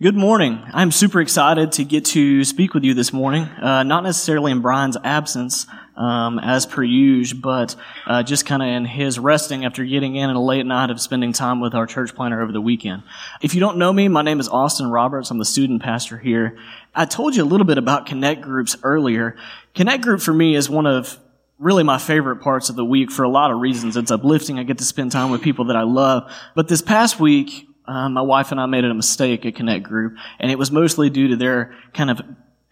Good morning. I'm super excited to get to speak with you this morning. Uh, not necessarily in Brian's absence, um, as per usual, but uh, just kind of in his resting after getting in a late night of spending time with our church planner over the weekend. If you don't know me, my name is Austin Roberts. I'm the student pastor here. I told you a little bit about Connect Groups earlier. Connect Group for me is one of really my favorite parts of the week for a lot of reasons. It's uplifting. I get to spend time with people that I love. But this past week, uh, my wife and I made a mistake at Connect Group, and it was mostly due to their kind of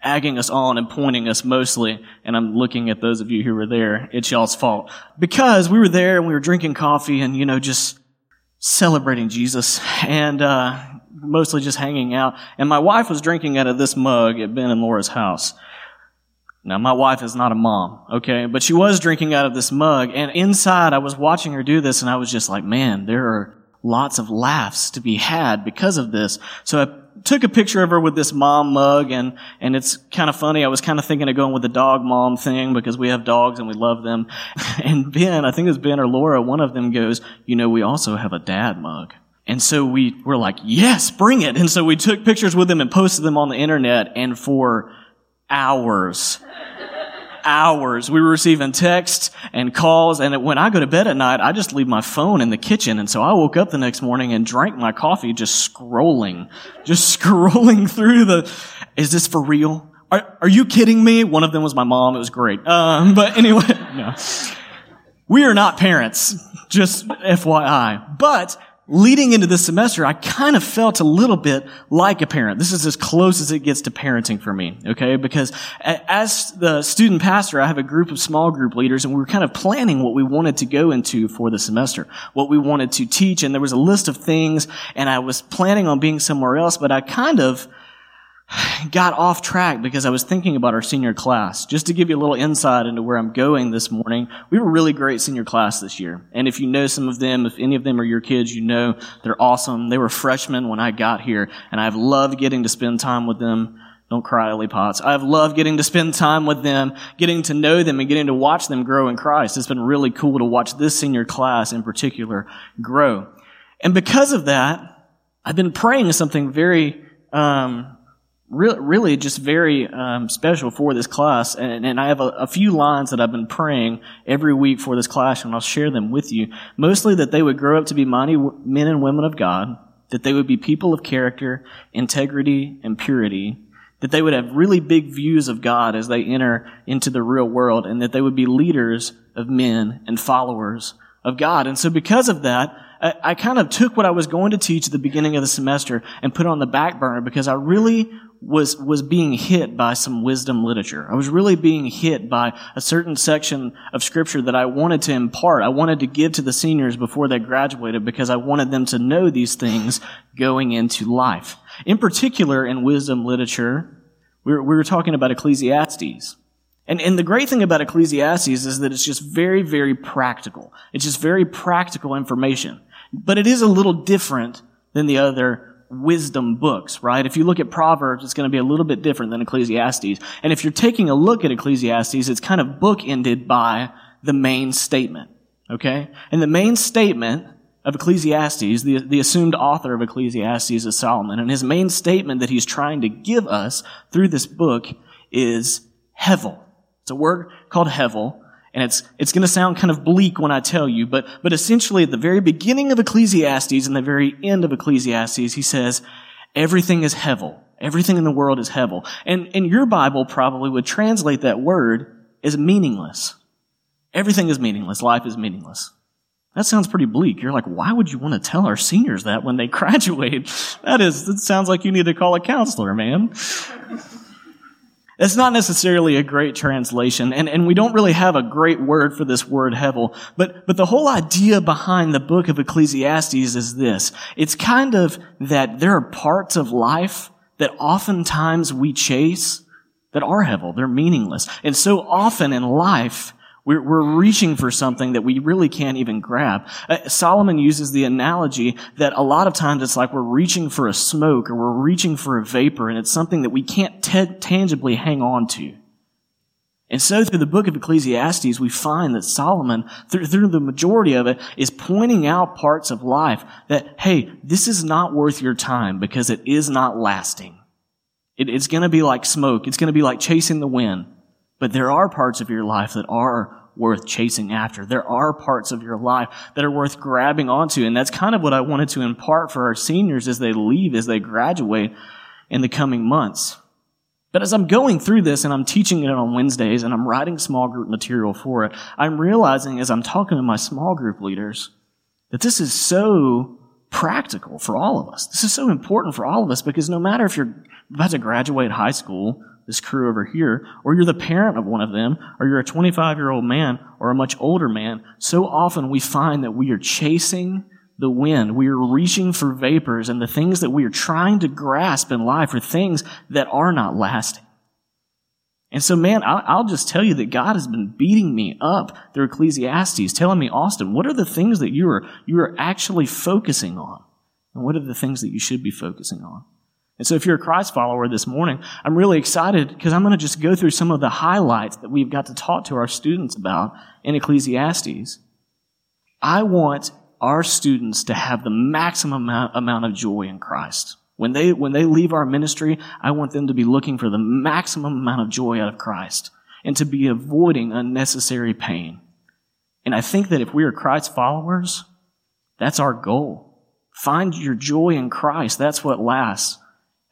agging us on and pointing us mostly, and I'm looking at those of you who were there, it's y'all's fault. Because we were there and we were drinking coffee and, you know, just celebrating Jesus and, uh, mostly just hanging out. And my wife was drinking out of this mug at Ben and Laura's house. Now, my wife is not a mom, okay? But she was drinking out of this mug, and inside I was watching her do this, and I was just like, man, there are lots of laughs to be had because of this. So I took a picture of her with this mom mug and, and it's kind of funny. I was kind of thinking of going with the dog mom thing because we have dogs and we love them. And Ben, I think it was Ben or Laura, one of them goes, you know, we also have a dad mug. And so we were like, yes, bring it. And so we took pictures with them and posted them on the internet and for hours, hours. We were receiving texts and calls. And when I go to bed at night, I just leave my phone in the kitchen. And so I woke up the next morning and drank my coffee just scrolling, just scrolling through the, is this for real? Are, are you kidding me? One of them was my mom. It was great. Um, but anyway, no. We are not parents, just FYI. But leading into this semester, I kind of felt a little bit like a parent. This is as close as it gets to parenting for me, okay? Because as the student pastor, I have a group of small group leaders and we were kind of planning what we wanted to go into for the semester, what we wanted to teach, and there was a list of things, and I was planning on being somewhere else, but I kind of got off track because I was thinking about our senior class. Just to give you a little insight into where I'm going this morning, we were a really great senior class this year. And if you know some of them, if any of them are your kids, you know they're awesome. They were freshmen when I got here, and I've loved getting to spend time with them. Don't cry, Ellie Potts. I've loved getting to spend time with them, getting to know them, and getting to watch them grow in Christ. It's been really cool to watch this senior class in particular grow. And because of that, I've been praying something very, um, really, really just very um, special for this class. And, and I have a, a, few lines that I've been praying every week for this class, and I'll share them with you. Mostly that they would grow up to be mighty men and women of God, that they would be people of character, integrity, and purity, that they would have really big views of God as they enter into the real world, and that they would be leaders of men and followers of God. And so because of that, I, I kind of took what I was going to teach at the beginning of the semester and put on the back burner because I really was, was being hit by some wisdom literature. I was really being hit by a certain section of scripture that I wanted to impart. I wanted to give to the seniors before they graduated because I wanted them to know these things going into life. In particular, in wisdom literature, we were, we were talking about Ecclesiastes. And, and the great thing about Ecclesiastes is that it's just very, very practical. It's just very practical information. But it is a little different than the other wisdom books, right? If you look at Proverbs, it's going to be a little bit different than Ecclesiastes. And if you're taking a look at Ecclesiastes, it's kind of bookended by the main statement, okay? And the main statement of Ecclesiastes, the, the assumed author of Ecclesiastes is Solomon, and his main statement that he's trying to give us through this book is hevel. It's a word called hevel, and it's, it's going to sound kind of bleak when I tell you, but, but essentially at the very beginning of Ecclesiastes and the very end of Ecclesiastes, he says, everything is hevel. Everything in the world is hevel. And, and your Bible probably would translate that word as meaningless. Everything is meaningless. Life is meaningless. That sounds pretty bleak. You're like, why would you want to tell our seniors that when they graduate? That is, it sounds like you need to call a counselor, man. It's not necessarily a great translation, and, and we don't really have a great word for this word hevel, but, but the whole idea behind the book of Ecclesiastes is this. It's kind of that there are parts of life that oftentimes we chase that are hevel. They're meaningless. And so often in life, we're, we're reaching for something that we really can't even grab. Uh, Solomon uses the analogy that a lot of times it's like we're reaching for a smoke or we're reaching for a vapor and it's something that we can't t- tangibly hang on to. And so through the book of Ecclesiastes, we find that Solomon, through, through the majority of it, is pointing out parts of life that, hey, this is not worth your time because it is not lasting. It, it's going to be like smoke. It's going to be like chasing the wind. But there are parts of your life that are worth chasing after. There are parts of your life that are worth grabbing onto. And that's kind of what I wanted to impart for our seniors as they leave, as they graduate in the coming months. But as I'm going through this and I'm teaching it on Wednesdays and I'm writing small group material for it, I'm realizing as I'm talking to my small group leaders that this is so practical for all of us. This is so important for all of us because no matter if you're about to graduate high school, this crew over here, or you're the parent of one of them, or you're a 25 year old man or a much older man, so often we find that we are chasing the wind. We are reaching for vapors, and the things that we are trying to grasp in life are things that are not lasting. And so, man, I'll just tell you that God has been beating me up through Ecclesiastes, telling me, Austin, what are the things that you are, you are actually focusing on? And what are the things that you should be focusing on? And so if you're a Christ follower this morning, I'm really excited because I'm going to just go through some of the highlights that we've got to talk to our students about in Ecclesiastes. I want our students to have the maximum amount, of joy in Christ. When they, when they leave our ministry, I want them to be looking for the maximum amount of joy out of Christ and to be avoiding unnecessary pain. And I think that if we are Christ followers, that's our goal. Find your joy in Christ. That's what lasts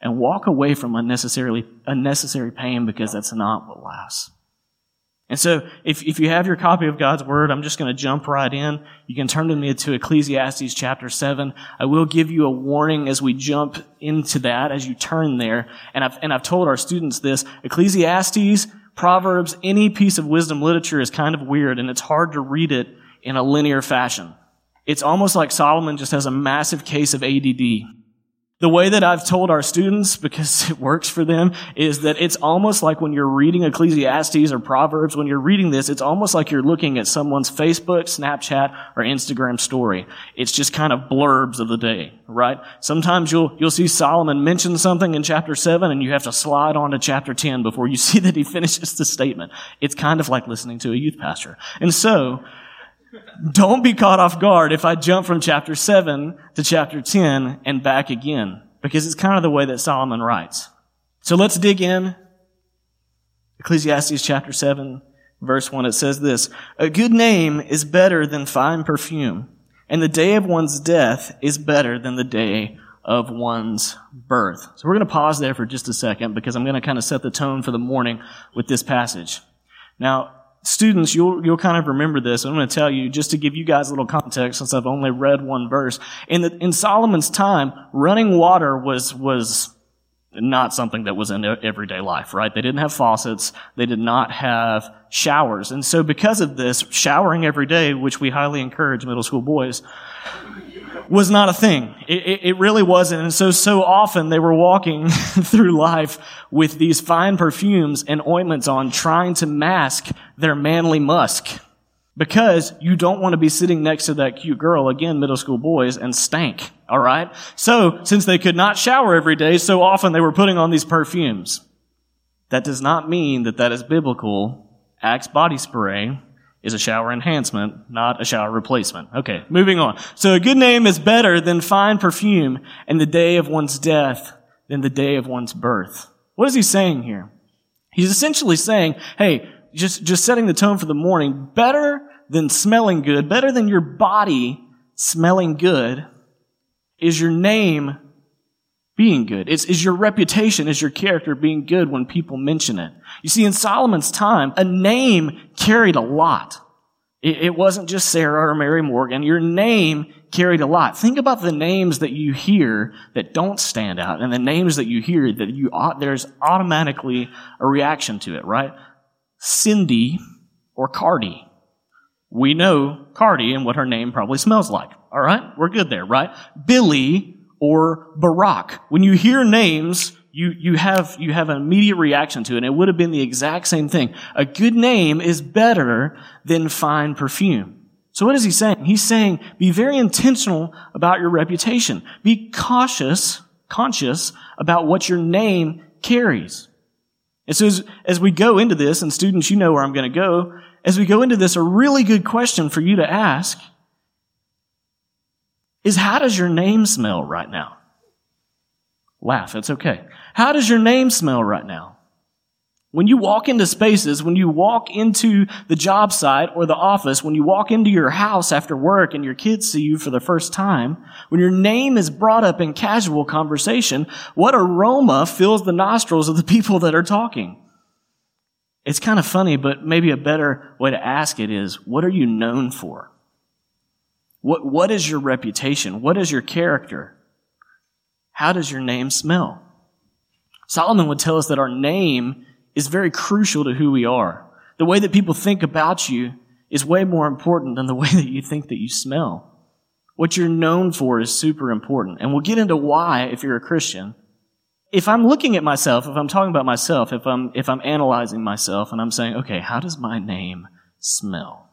and walk away from unnecessarily, unnecessary pain because that's not what lasts. And so, if, if you have your copy of God's Word, I'm just going to jump right in. You can turn to me to Ecclesiastes chapter 7. I will give you a warning as we jump into that, as you turn there. And I've, and I've told our students this. Ecclesiastes, Proverbs, any piece of wisdom literature is kind of weird, and it's hard to read it in a linear fashion. It's almost like Solomon just has a massive case of ADD. The way that I've told our students, because it works for them, is that it's almost like when you're reading Ecclesiastes or Proverbs, when you're reading this, it's almost like you're looking at someone's Facebook, Snapchat, or Instagram story. It's just kind of blurbs of the day, right? Sometimes you'll, you'll see Solomon mention something in chapter 7 and you have to slide on to chapter 10 before you see that he finishes the statement. It's kind of like listening to a youth pastor. And so, don't be caught off guard if I jump from chapter 7 to chapter 10 and back again, because it's kind of the way that Solomon writes. So let's dig in. Ecclesiastes chapter 7, verse 1, it says this, A good name is better than fine perfume, and the day of one's death is better than the day of one's birth. So we're going to pause there for just a second because I'm going to kind of set the tone for the morning with this passage. Now, students, you'll, you'll kind of remember this. I'm going to tell you just to give you guys a little context since I've only read one verse. In the, in Solomon's time, running water was, was not something that was in everyday life, right? They didn't have faucets. They did not have showers. And so because of this, showering every day, which we highly encourage middle school boys, was not a thing. It, it, it, really wasn't. And so, so often they were walking through life with these fine perfumes and ointments on, trying to mask their manly musk. Because you don't want to be sitting next to that cute girl, again, middle school boys, and stank. Alright? So, since they could not shower every day, so often they were putting on these perfumes. That does not mean that that is biblical. Axe body spray is a shower enhancement, not a shower replacement. Okay, moving on. So a good name is better than fine perfume, and the day of one's death than the day of one's birth. What is he saying here? He's essentially saying, hey, just, just setting the tone for the morning, better than smelling good, better than your body smelling good, is your name being good? Is, is your reputation, is your character being good when people mention it? You see, in Solomon's time, a name carried a lot. It, it wasn't just Sarah or Mary Morgan. Your name carried a lot. Think about the names that you hear that don't stand out and the names that you hear that you, there's automatically a reaction to it, right? Cindy or Cardi. We know Cardi and what her name probably smells like. All right? We're good there, right? Billy or Barack. When you hear names, you, you have, you have an immediate reaction to it. And it would have been the exact same thing. A good name is better than fine perfume. So what is he saying? He's saying, be very intentional about your reputation. Be cautious, conscious about what your name carries. And so as, as we go into this, and students, you know where I'm going to go, as we go into this, a really good question for you to ask is how does your name smell right now? Laugh, it's okay. How does your name smell right now? When you walk into spaces, when you walk into the job site or the office, when you walk into your house after work and your kids see you for the first time, when your name is brought up in casual conversation, what aroma fills the nostrils of the people that are talking? It's kind of funny, but maybe a better way to ask it is, what are you known for? What, what is your reputation? What is your character? How does your name smell? Solomon would tell us that our name is very crucial to who we are. The way that people think about you is way more important than the way that you think that you smell. What you're known for is super important. And we'll get into why if you're a Christian. If I'm looking at myself, if I'm talking about myself, if I'm, if I'm analyzing myself and I'm saying, okay, how does my name smell?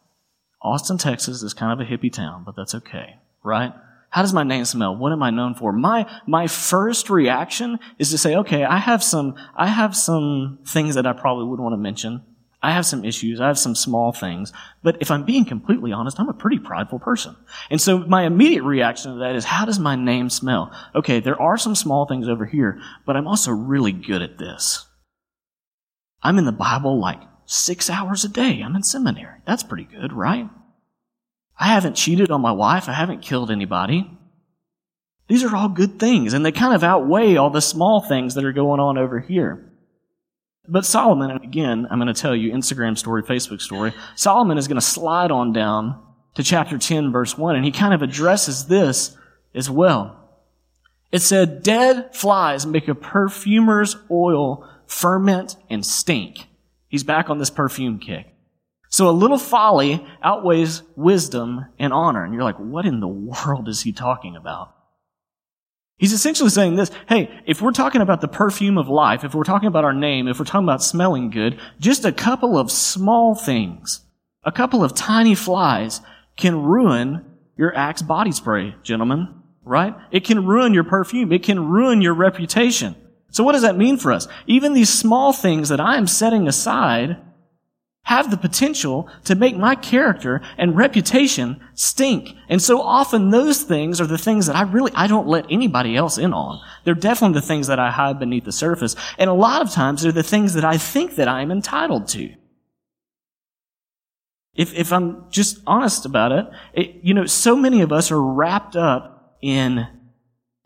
Austin, Texas is kind of a hippie town, but that's okay, right? How does my name smell? What am I known for? My, my first reaction is to say, okay, I have some, I have some things that I probably would want to mention. I have some issues. I have some small things. But if I'm being completely honest, I'm a pretty prideful person. And so my immediate reaction to that is, how does my name smell? Okay, there are some small things over here, but I'm also really good at this. I'm in the Bible like six hours a day. I'm in seminary. That's pretty good, right? I haven't cheated on my wife. I haven't killed anybody. These are all good things, and they kind of outweigh all the small things that are going on over here. But Solomon, again, I'm going to tell you, Instagram story, Facebook story, Solomon is going to slide on down to chapter 10, verse 1, and he kind of addresses this as well. It said, Dead flies make a perfumer's oil ferment and stink. He's back on this perfume kick. So a little folly outweighs wisdom and honor. And you're like, what in the world is he talking about? He's essentially saying this, hey, if we're talking about the perfume of life, if we're talking about our name, if we're talking about smelling good, just a couple of small things, a couple of tiny flies can ruin your Axe body spray, gentlemen, right? It can ruin your perfume. It can ruin your reputation. So what does that mean for us? Even these small things that I am setting aside have the potential to make my character and reputation stink. And so often those things are the things that I really, I don't let anybody else in on. They're definitely the things that I hide beneath the surface. And a lot of times they're the things that I think that I am entitled to. If, if I'm just honest about it, it, you know, so many of us are wrapped up in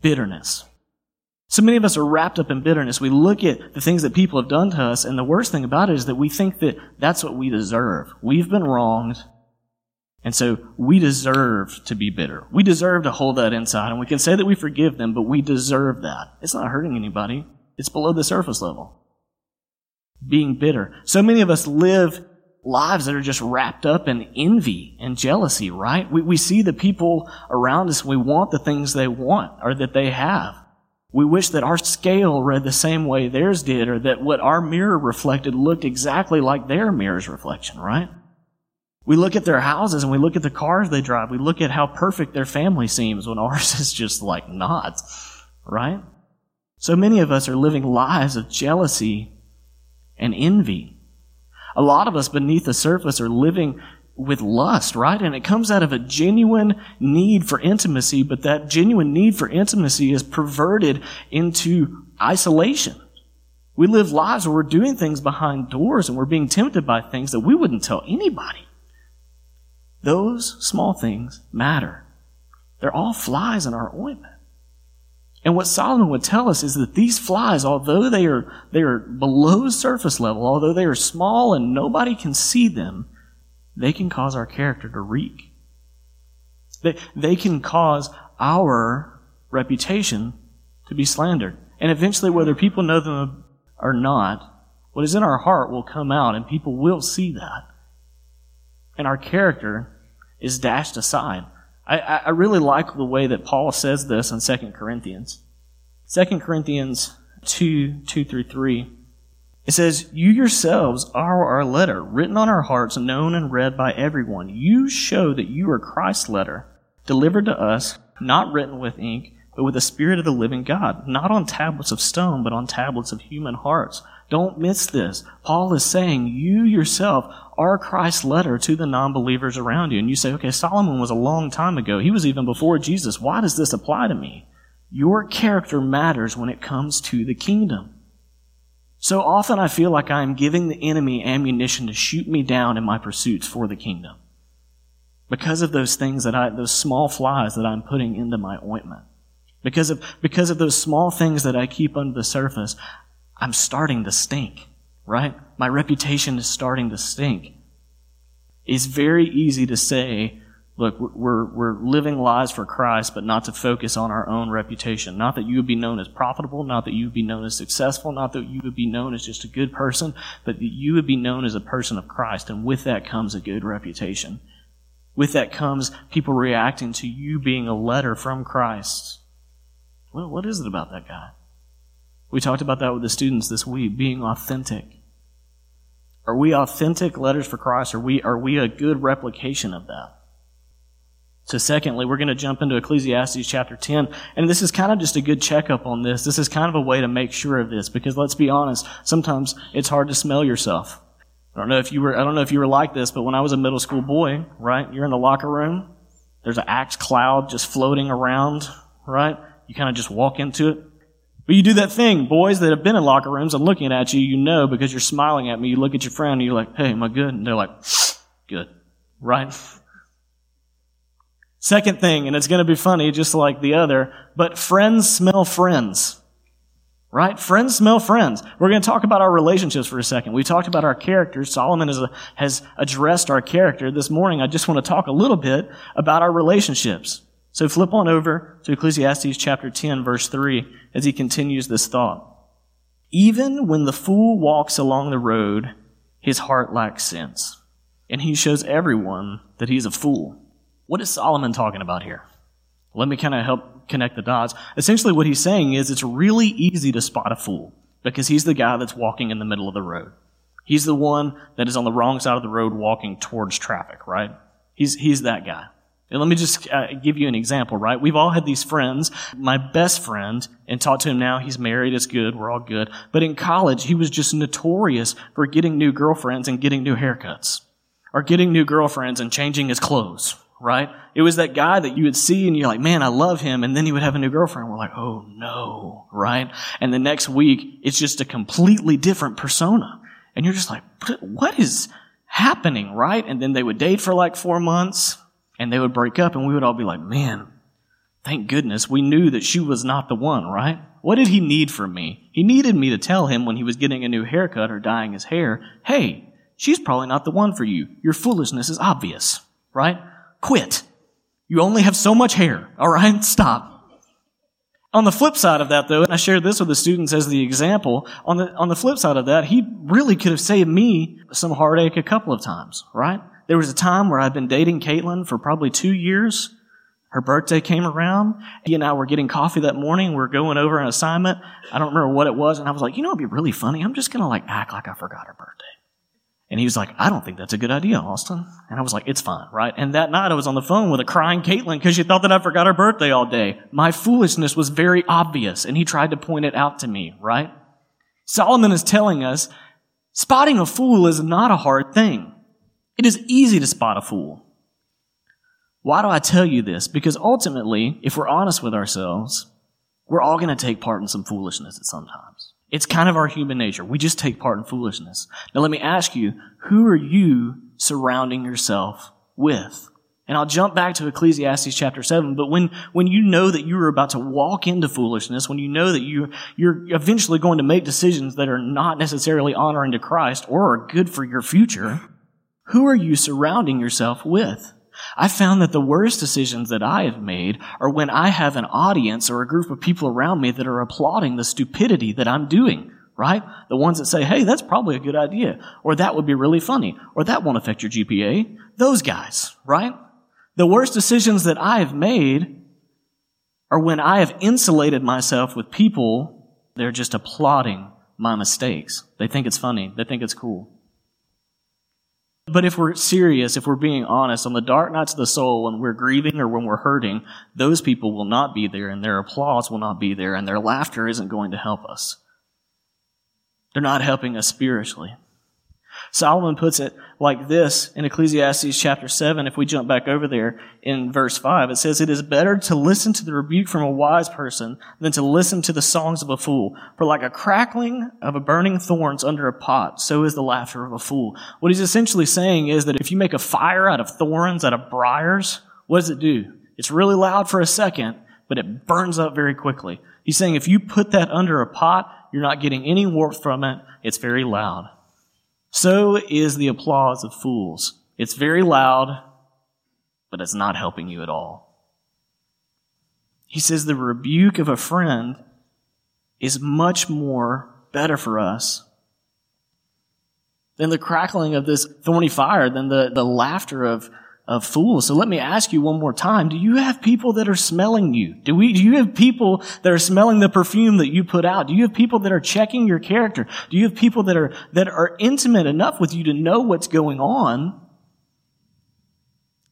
bitterness. So many of us are wrapped up in bitterness. We look at the things that people have done to us, and the worst thing about it is that we think that that's what we deserve. We've been wronged, and so we deserve to be bitter. We deserve to hold that inside, and we can say that we forgive them, but we deserve that. It's not hurting anybody. It's below the surface level. Being bitter. So many of us live lives that are just wrapped up in envy and jealousy, right? We, we see the people around us, we want the things they want or that they have. We wish that our scale read the same way theirs did, or that what our mirror reflected looked exactly like their mirror's reflection, right? We look at their houses and we look at the cars they drive. We look at how perfect their family seems when ours is just like not, right? So many of us are living lives of jealousy and envy. A lot of us beneath the surface are living with lust, right? And it comes out of a genuine need for intimacy, but that genuine need for intimacy is perverted into isolation. We live lives where we're doing things behind doors and we're being tempted by things that we wouldn't tell anybody. Those small things matter. They're all flies in our ointment. And what Solomon would tell us is that these flies, although they are, they are below surface level, although they are small and nobody can see them, they can cause our character to reek. They, they can cause our reputation to be slandered. And eventually, whether people know them or not, what is in our heart will come out and people will see that. And our character is dashed aside. I, I really like the way that Paul says this in 2 Corinthians. 2 Corinthians 2, 2 through 3. It says, You yourselves are our letter, written on our hearts, known and read by everyone. You show that you are Christ's letter, delivered to us, not written with ink, but with the Spirit of the living God, not on tablets of stone, but on tablets of human hearts. Don't miss this. Paul is saying you yourself are Christ's letter to the non believers around you. And you say, okay, Solomon was a long time ago. He was even before Jesus. Why does this apply to me? Your character matters when it comes to the kingdom. So often I feel like I am giving the enemy ammunition to shoot me down in my pursuits for the kingdom. Because of those things that I, those small flies that I'm putting into my ointment. Because of, because of those small things that I keep under the surface, I'm starting to stink, right? My reputation is starting to stink. It's very easy to say, look, we're, we're living lives for Christ, but not to focus on our own reputation. Not that you would be known as profitable, not that you would be known as successful, not that you would be known as just a good person, but that you would be known as a person of Christ. And with that comes a good reputation. With that comes people reacting to you being a letter from Christ. Well, what is it about that guy? We talked about that with the students this week, being authentic. Are we authentic letters for Christ? Are we, are we a good replication of that? So, secondly, we're going to jump into Ecclesiastes chapter 10. And this is kind of just a good checkup on this. This is kind of a way to make sure of this because let's be honest, sometimes it's hard to smell yourself. I don't know if you were, I don't know if you were like this, but when I was a middle school boy, right? You're in the locker room. There's an axe cloud just floating around, right? You kind of just walk into it. But you do that thing, boys that have been in locker rooms and looking at you, you know because you're smiling at me. You look at your friend and you're like, hey, am I good? And they're like, good. Right? Second thing, and it's going to be funny just like the other, but friends smell friends. Right? Friends smell friends. We're going to talk about our relationships for a second. We talked about our characters. Solomon has, has addressed our character. This morning, I just want to talk a little bit about our relationships. So flip on over to Ecclesiastes chapter 10, verse 3, as he continues this thought. Even when the fool walks along the road, his heart lacks sense, and he shows everyone that he's a fool. What is Solomon talking about here? Let me kind of help connect the dots. Essentially, what he's saying is it's really easy to spot a fool because he's the guy that's walking in the middle of the road. He's the one that is on the wrong side of the road walking towards traffic, right? He's, he's that guy. And let me just uh, give you an example, right? We've all had these friends. My best friend, and talk to him now, he's married, it's good, we're all good. But in college, he was just notorious for getting new girlfriends and getting new haircuts. Or getting new girlfriends and changing his clothes, right? It was that guy that you would see and you're like, man, I love him. And then he would have a new girlfriend. We're like, oh no, right? And the next week, it's just a completely different persona. And you're just like, what is happening, right? And then they would date for like four months and they would break up and we would all be like, man, thank goodness we knew that she was not the one, right? What did he need from me? He needed me to tell him when he was getting a new haircut or dyeing his hair, hey, she's probably not the one for you. Your foolishness is obvious, right? Quit. You only have so much hair, all right? Stop. On the flip side of that, though, and I shared this with the students as the example, on the, on the flip side of that, he really could have saved me some heartache a couple of times, right? There was a time where I'd been dating Caitlin for probably two years. Her birthday came around. He and I were getting coffee that morning. We are going over an assignment. I don't remember what it was. And I was like, you know, it'd be really funny. I'm just going to like act like I forgot her birthday. And he was like, I don't think that's a good idea, Austin. And I was like, it's fine, right? And that night I was on the phone with a crying Caitlin because she thought that I forgot her birthday all day. My foolishness was very obvious and he tried to point it out to me, right? Solomon is telling us spotting a fool is not a hard thing. It is easy to spot a fool. Why do I tell you this? Because ultimately, if we're honest with ourselves, we're all going to take part in some foolishness at sometimes. It's kind of our human nature. We just take part in foolishness. Now let me ask you, who are you surrounding yourself with? And I'll jump back to Ecclesiastes chapter 7, but when, when you know that you are about to walk into foolishness, when you know that you, you're eventually going to make decisions that are not necessarily honoring to Christ or are good for your future, who are you surrounding yourself with? I found that the worst decisions that I have made are when I have an audience or a group of people around me that are applauding the stupidity that I'm doing, right? The ones that say, hey, that's probably a good idea, or that would be really funny, or that won't affect your GPA. Those guys, right? The worst decisions that I have made are when I have insulated myself with people they're just applauding my mistakes. They think it's funny. They think it's cool. But if we're serious, if we're being honest, on the dark nights of the soul, when we're grieving or when we're hurting, those people will not be there and their applause will not be there and their laughter isn't going to help us. They're not helping us spiritually. Solomon puts it like this in Ecclesiastes chapter 7. If we jump back over there in verse 5, it says, It is better to listen to the rebuke from a wise person than to listen to the songs of a fool. For like a crackling of a burning thorns under a pot, so is the laughter of a fool. What he's essentially saying is that if you make a fire out of thorns, out of briars, what does it do? It's really loud for a second, but it burns up very quickly. He's saying if you put that under a pot, you're not getting any warmth from it. It's very loud. So is the applause of fools. It's very loud, but it's not helping you at all. He says the rebuke of a friend is much more better for us than the crackling of this thorny fire, than the, the laughter of of fools. So let me ask you one more time. Do you have people that are smelling you? Do we, do you have people that are smelling the perfume that you put out? Do you have people that are checking your character? Do you have people that are, that are intimate enough with you to know what's going on,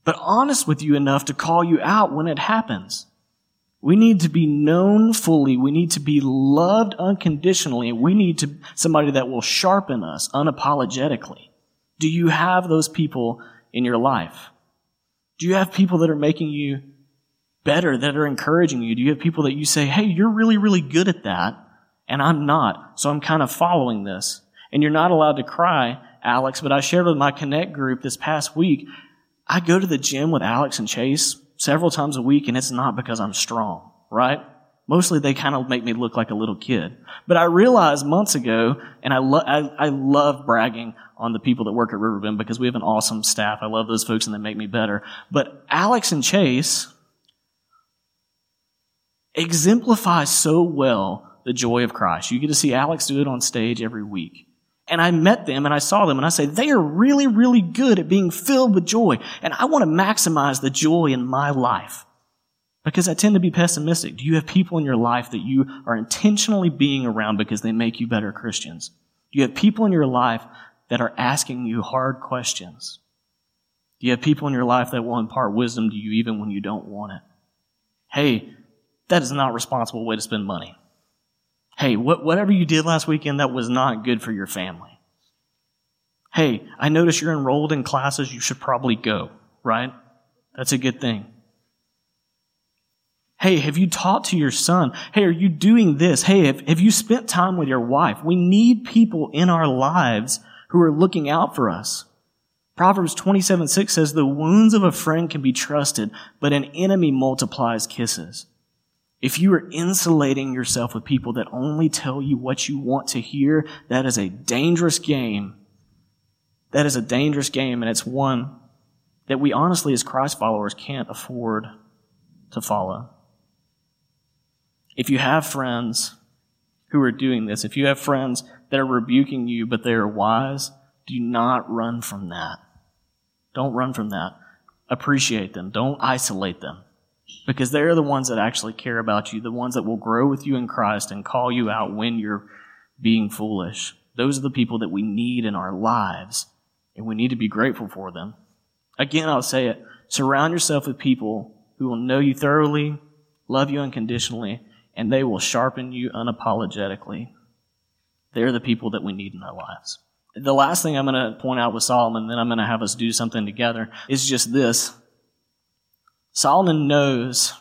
but honest with you enough to call you out when it happens? We need to be known fully. We need to be loved unconditionally. We need to, somebody that will sharpen us unapologetically. Do you have those people in your life? Do you have people that are making you better, that are encouraging you? Do you have people that you say, hey, you're really, really good at that, and I'm not, so I'm kind of following this? And you're not allowed to cry, Alex, but I shared with my Connect group this past week. I go to the gym with Alex and Chase several times a week, and it's not because I'm strong, right? Mostly they kind of make me look like a little kid. But I realized months ago, and I, lo- I, I love bragging on the people that work at Riverbend because we have an awesome staff. I love those folks and they make me better. But Alex and Chase exemplify so well the joy of Christ. You get to see Alex do it on stage every week. And I met them and I saw them and I say, they are really, really good at being filled with joy. And I want to maximize the joy in my life because I tend to be pessimistic. Do you have people in your life that you are intentionally being around because they make you better Christians? Do you have people in your life that are asking you hard questions? Do you have people in your life that will impart wisdom to you even when you don't want it? Hey, that is not a responsible way to spend money. Hey, whatever you did last weekend, that was not good for your family. Hey, I notice you're enrolled in classes, you should probably go, right? That's a good thing. Hey, have you talked to your son? Hey, are you doing this? Hey, have, have you spent time with your wife? We need people in our lives who are looking out for us. Proverbs 27 6 says, The wounds of a friend can be trusted, but an enemy multiplies kisses. If you are insulating yourself with people that only tell you what you want to hear, that is a dangerous game. That is a dangerous game, and it's one that we honestly, as Christ followers, can't afford to follow. If you have friends who are doing this, if you have friends that are rebuking you, but they are wise, do not run from that. Don't run from that. Appreciate them. Don't isolate them. Because they're the ones that actually care about you, the ones that will grow with you in Christ and call you out when you're being foolish. Those are the people that we need in our lives, and we need to be grateful for them. Again, I'll say it. Surround yourself with people who will know you thoroughly, love you unconditionally, and they will sharpen you unapologetically. They're the people that we need in our lives. The last thing I'm going to point out with Solomon, then I'm going to have us do something together, is just this. Solomon knows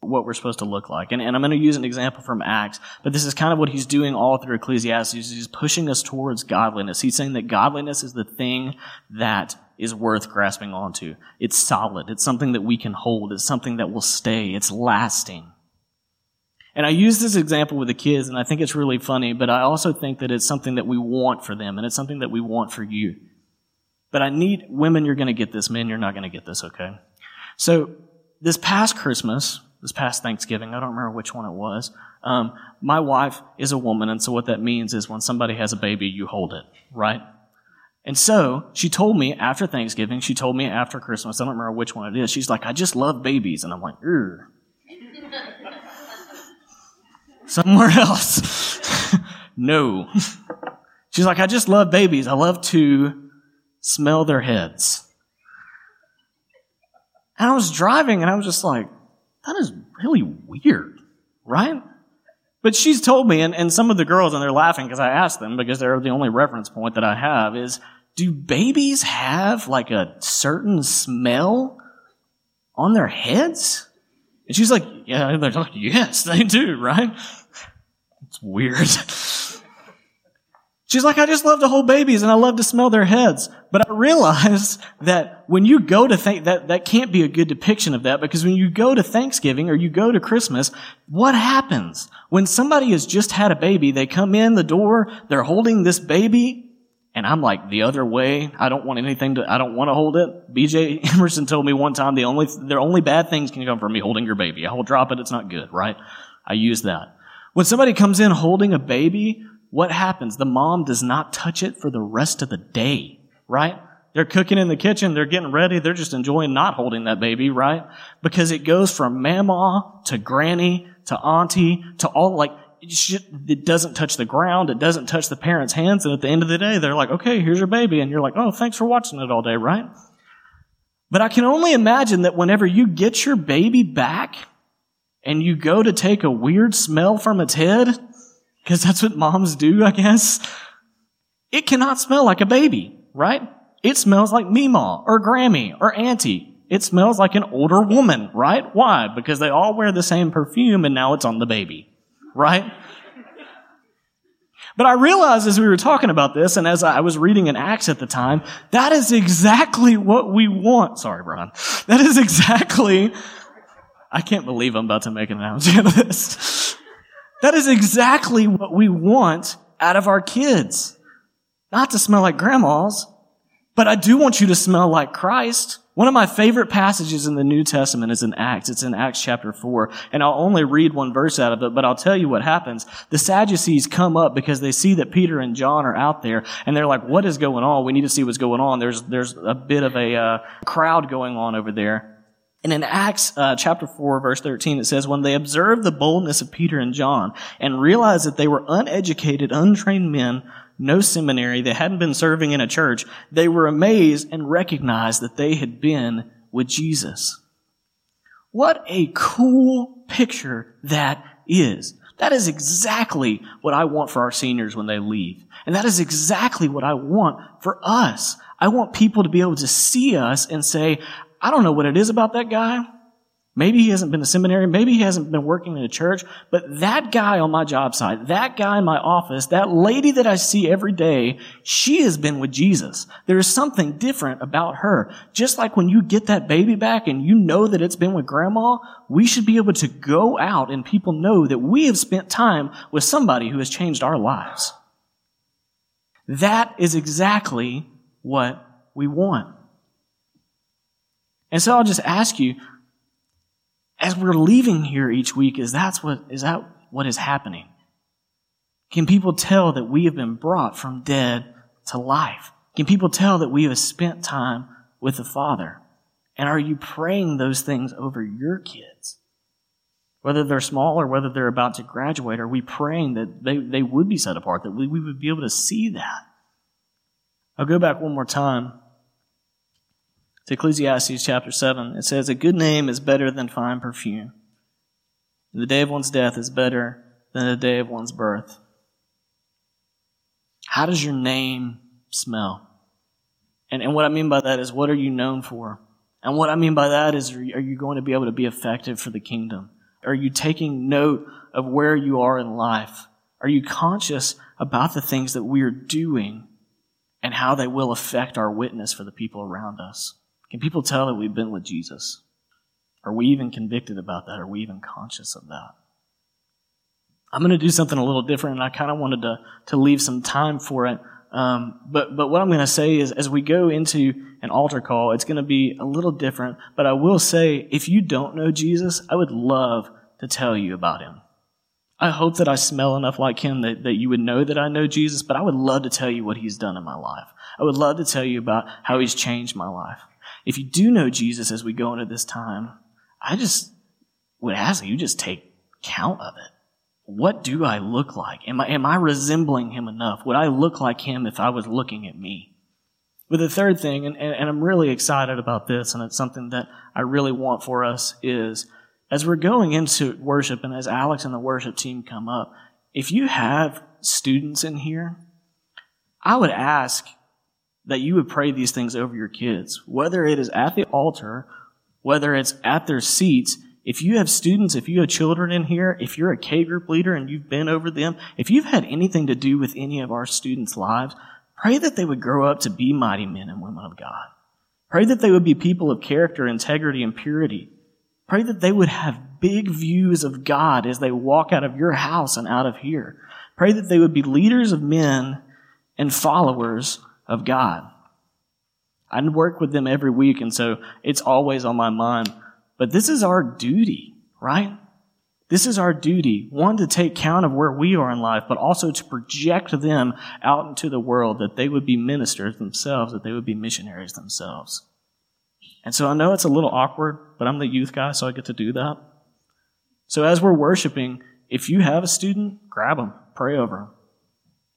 what we're supposed to look like. And, and I'm going to use an example from Acts, but this is kind of what he's doing all through Ecclesiastes. He's pushing us towards godliness. He's saying that godliness is the thing that is worth grasping onto. It's solid. It's something that we can hold. It's something that will stay. It's lasting. And I use this example with the kids, and I think it's really funny, but I also think that it's something that we want for them, and it's something that we want for you. But I need, women, you're going to get this. Men, you're not going to get this, okay? So, this past Christmas, this past Thanksgiving, I don't remember which one it was, um, my wife is a woman, and so what that means is when somebody has a baby, you hold it, right? And so she told me after Thanksgiving, she told me after Christmas, I don't remember which one it is. She's like, I just love babies. And I'm like, Ugh somewhere else. no. She's like, I just love babies. I love to smell their heads. And I was driving and I was just like, that is really weird, right? But she's told me, and, and some of the girls, and they're laughing because I asked them because they're the only reference point that I have, is do babies have like a certain smell on their heads? And she's like, yeah, they're like, yes, they do, right? Weird. She's like, I just love to hold babies and I love to smell their heads. But I realize that when you go to think that that can't be a good depiction of that because when you go to Thanksgiving or you go to Christmas, what happens? When somebody has just had a baby, they come in the door, they're holding this baby, and I'm like the other way. I don't want anything to, I don't want to hold it. BJ Emerson told me one time the only, the only bad things can come from me holding your baby. I will drop it. It's not good, right? I use that. When somebody comes in holding a baby, what happens? The mom does not touch it for the rest of the day, right? They're cooking in the kitchen, they're getting ready, they're just enjoying not holding that baby, right? Because it goes from mama to granny to auntie to all like, it doesn't touch the ground, it doesn't touch the parents' hands, and at the end of the day, they're like, okay, here's your baby, and you're like, oh, thanks for watching it all day, right? But I can only imagine that whenever you get your baby back and you go to take a weird smell from its head, because that's what moms do, I guess. It cannot smell like a baby, right? It smells like Meemaw or Grammy or Auntie. It smells like an older woman, right? Why? Because they all wear the same perfume and now it's on the baby, right? But I realized as we were talking about this and as I was reading in Acts at the time, that is exactly what we want. Sorry, Brian. That is exactly, I can't believe I'm about to make an announcement of this. That is exactly what we want out of our kids. Not to smell like grandmas, but I do want you to smell like Christ. One of my favorite passages in the New Testament is in Acts. It's in Acts chapter 4. And I'll only read one verse out of it, but I'll tell you what happens. The Sadducees come up because they see that Peter and John are out there and they're like, what is going on? We need to see what's going on. There's, there's a bit of a uh, crowd going on over there. And in Acts uh, chapter 4, verse 13, it says, When they observed the boldness of Peter and John and realized that they were uneducated, untrained men, no seminary, they hadn't been serving in a church, they were amazed and recognized that they had been with Jesus. What a cool picture that is. That is exactly what I want for our seniors when they leave. And that is exactly what I want for us. I want people to be able to see us and say, I don't know what it is about that guy. Maybe he hasn't been to seminary. Maybe he hasn't been working in a church. But that guy on my job site, that guy in my office, that lady that I see every day, she has been with Jesus. There is something different about her. Just like when you get that baby back and you know that it's been with grandma, we should be able to go out and people know that we have spent time with somebody who has changed our lives. That is exactly what we want. And so I'll just ask you, as we're leaving here each week, is that's what is that what is happening? Can people tell that we have been brought from dead to life? Can people tell that we have spent time with the Father? And are you praying those things over your kids? Whether they're small or whether they're about to graduate, are we praying that they, they would be set apart, that we, we would be able to see that? I'll go back one more time to Ecclesiastes chapter 7. It says, A good name is better than fine perfume. The day of one's death is better than the day of one's birth. How does your name smell? And, and what I mean by that is, what are you known for? And what I mean by that is, are you going to be able to be effective for the kingdom? Are you taking note of where you are in life? Are you conscious about the things that we are doing and how they will affect our witness for the people around us? Can people tell that we've been with Jesus? Are we even convicted about that? Are we even conscious of that? I'm going to do something a little different, and I kind of wanted to, to leave some time for it. Um, but, but what I'm going to say is, as we go into an altar call, it's going to be a little different. But I will say, if you don't know Jesus, I would love to tell you about him. I hope that I smell enough like him that, that you would know that I know Jesus, but I would love to tell you what he's done in my life. I would love to tell you about how he's changed my life if you do know Jesus as we go into this time, I just would ask you just take count of it. What do I look like? Am I, am I resembling him enough? Would I look like him if I was looking at me? But the third thing, and, and, and I'm really excited about this, and it's something that I really want for us, is as we're going into worship and as Alex and the worship team come up, if you have students in here, I would ask that you would pray these things over your kids, whether it is at the altar, whether it's at their seats. If you have students, if you have children in here, if you're a K group leader and you've been over them, if you've had anything to do with any of our students' lives, pray that they would grow up to be mighty men and women of God. Pray that they would be people of character, integrity, and purity. Pray that they would have big views of God as they walk out of your house and out of here. Pray that they would be leaders of men and followers of God. I work with them every week, and so it's always on my mind. But this is our duty, right? This is our duty. One, to take count of where we are in life, but also to project them out into the world that they would be ministers themselves, that they would be missionaries themselves. And so I know it's a little awkward, but I'm the youth guy, so I get to do that. So as we're worshiping, if you have a student, grab them, pray over them.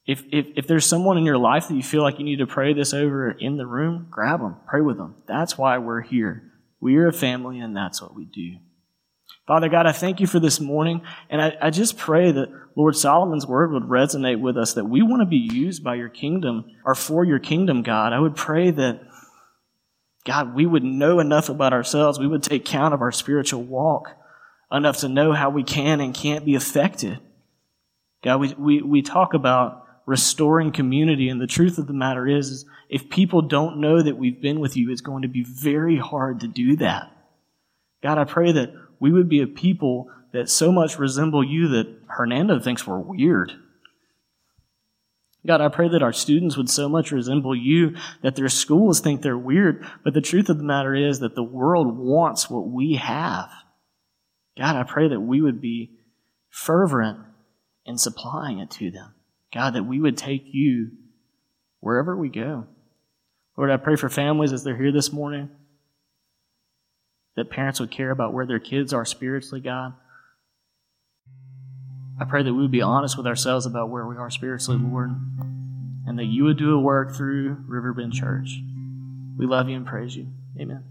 If, if, if there's someone in your life that you feel like you need to pray this over in the room, grab them, pray with them. That's why we're here. We are a family, and that's what we do. Father God, I thank you for this morning, and I, I just pray that Lord Solomon's word would resonate with us, that we want to be used by your kingdom or for your kingdom, God. I would pray that, God, we would know enough about ourselves, we would take count of our spiritual walk enough to know how we can and can't be affected. God, we, we, we talk about restoring community. And the truth of the matter is, is, if people don't know that we've been with you, it's going to be very hard to do that. God, I pray that we would be a people that so much resemble you that Hernando thinks we're weird. God, I pray that our students would so much resemble you that their schools think they're weird. But the truth of the matter is that the world wants what we have. God, I pray that we would be fervent in supplying it to them. God, that we would take you wherever we go. Lord, I pray for families as they're here this morning, that parents would care about where their kids are spiritually, God. I pray that we would be honest with ourselves about where we are spiritually, Lord, and that you would do a work through Riverbend Church. We love you and praise you. Amen.